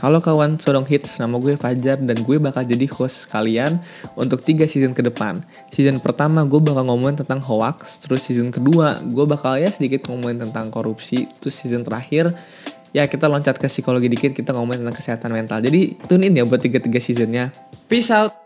Halo kawan Sodong Hits, nama gue Fajar dan gue bakal jadi host kalian untuk 3 season ke depan. Season pertama gue bakal ngomongin tentang hoax, terus season kedua gue bakal ya sedikit ngomongin tentang korupsi, terus season terakhir ya kita loncat ke psikologi dikit, kita ngomongin tentang kesehatan mental. Jadi tune in ya buat 3-3 seasonnya. Peace out!